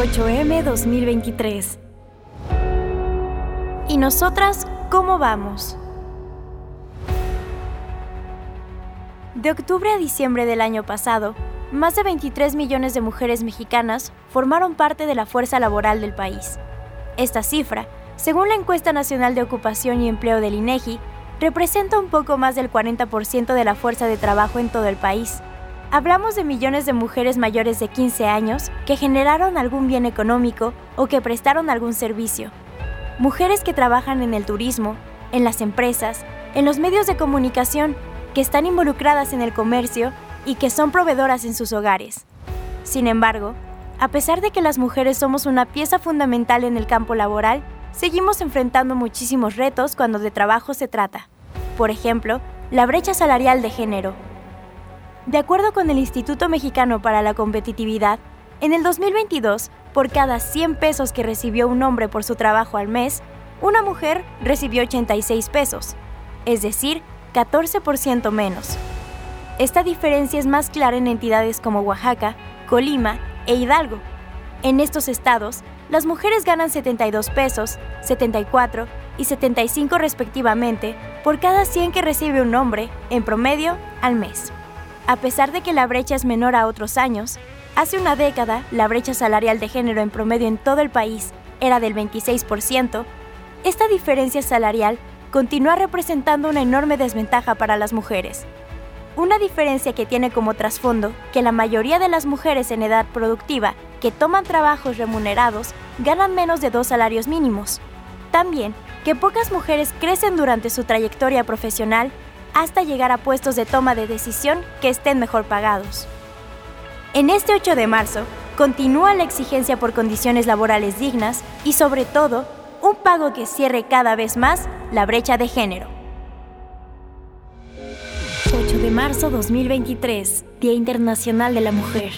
8M 2023. ¿Y nosotras cómo vamos? De octubre a diciembre del año pasado, más de 23 millones de mujeres mexicanas formaron parte de la fuerza laboral del país. Esta cifra, según la encuesta nacional de ocupación y empleo del INEGI, representa un poco más del 40% de la fuerza de trabajo en todo el país. Hablamos de millones de mujeres mayores de 15 años que generaron algún bien económico o que prestaron algún servicio. Mujeres que trabajan en el turismo, en las empresas, en los medios de comunicación, que están involucradas en el comercio y que son proveedoras en sus hogares. Sin embargo, a pesar de que las mujeres somos una pieza fundamental en el campo laboral, seguimos enfrentando muchísimos retos cuando de trabajo se trata. Por ejemplo, la brecha salarial de género. De acuerdo con el Instituto Mexicano para la Competitividad, en el 2022, por cada 100 pesos que recibió un hombre por su trabajo al mes, una mujer recibió 86 pesos, es decir, 14% menos. Esta diferencia es más clara en entidades como Oaxaca, Colima e Hidalgo. En estos estados, las mujeres ganan 72 pesos, 74 y 75 respectivamente por cada 100 que recibe un hombre, en promedio, al mes. A pesar de que la brecha es menor a otros años, hace una década la brecha salarial de género en promedio en todo el país era del 26%, esta diferencia salarial continúa representando una enorme desventaja para las mujeres. Una diferencia que tiene como trasfondo que la mayoría de las mujeres en edad productiva que toman trabajos remunerados ganan menos de dos salarios mínimos. También que pocas mujeres crecen durante su trayectoria profesional hasta llegar a puestos de toma de decisión que estén mejor pagados. En este 8 de marzo, continúa la exigencia por condiciones laborales dignas y sobre todo, un pago que cierre cada vez más la brecha de género. 8 de marzo 2023, Día Internacional de la Mujer.